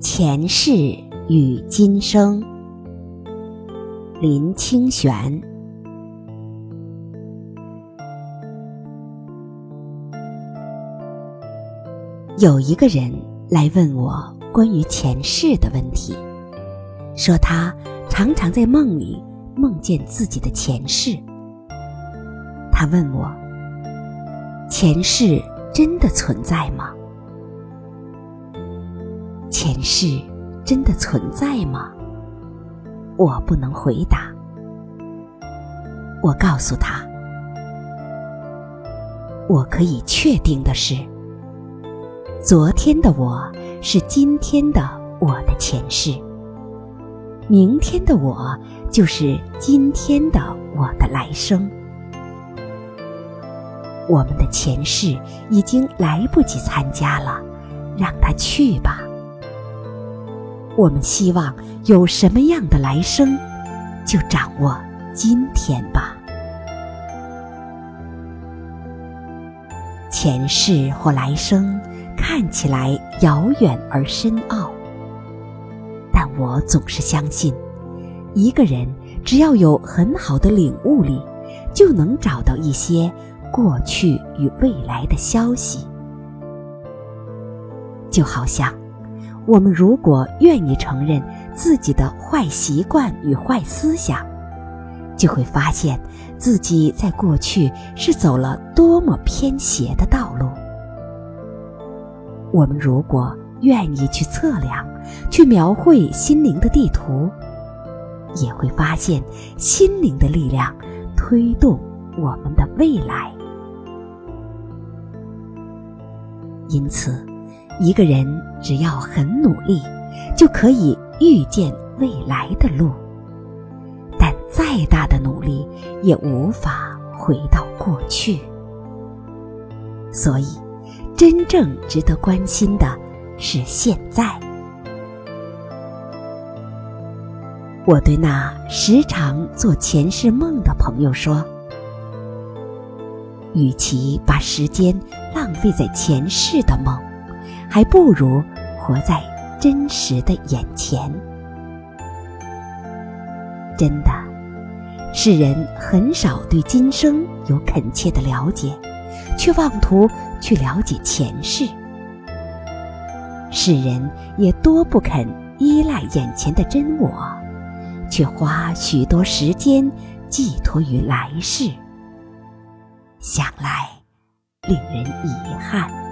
前世与今生，林清玄。有一个人来问我关于前世的问题，说他常常在梦里梦见自己的前世。他问我：前世真的存在吗？前世真的存在吗？我不能回答。我告诉他，我可以确定的是，昨天的我是今天的我的前世，明天的我就是今天的我的来生。我们的前世已经来不及参加了，让他去吧。我们希望有什么样的来生，就掌握今天吧。前世或来生看起来遥远而深奥，但我总是相信，一个人只要有很好的领悟力，就能找到一些过去与未来的消息，就好像。我们如果愿意承认自己的坏习惯与坏思想，就会发现自己在过去是走了多么偏斜的道路。我们如果愿意去测量、去描绘心灵的地图，也会发现心灵的力量推动我们的未来。因此。一个人只要很努力，就可以预见未来的路。但再大的努力也无法回到过去。所以，真正值得关心的是现在。我对那时常做前世梦的朋友说：“与其把时间浪费在前世的梦。”还不如活在真实的眼前。真的，世人很少对今生有恳切的了解，却妄图去了解前世。世人也多不肯依赖眼前的真我，却花许多时间寄托于来世。想来，令人遗憾。